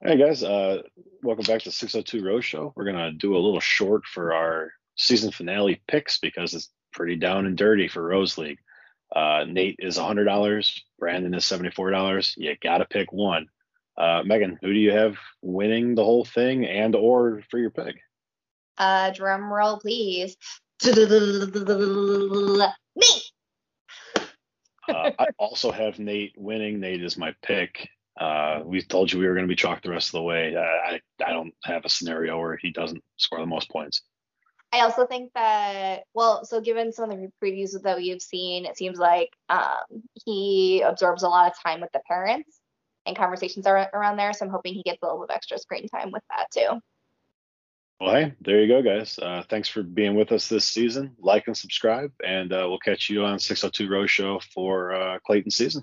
Hey guys, uh, welcome back to 602 Rose Show. We're gonna do a little short for our season finale picks because it's pretty down and dirty for Rose League. Uh, Nate is $100, Brandon is $74. You gotta pick one. Uh, Megan, who do you have winning the whole thing and or for your pick? Uh, drum roll, please. Me. Uh, I also have Nate winning. Nate is my pick. We told you we were going to be chalked the rest of the way. I I don't have a scenario where he doesn't score the most points. I also think that, well, so given some of the previews that we've seen, it seems like um, he absorbs a lot of time with the parents and conversations are around there. So I'm hoping he gets a little bit of extra screen time with that too. Well, hey, there you go, guys. Uh, thanks for being with us this season. Like and subscribe, and uh, we'll catch you on 602 Rose Show for uh, Clayton season.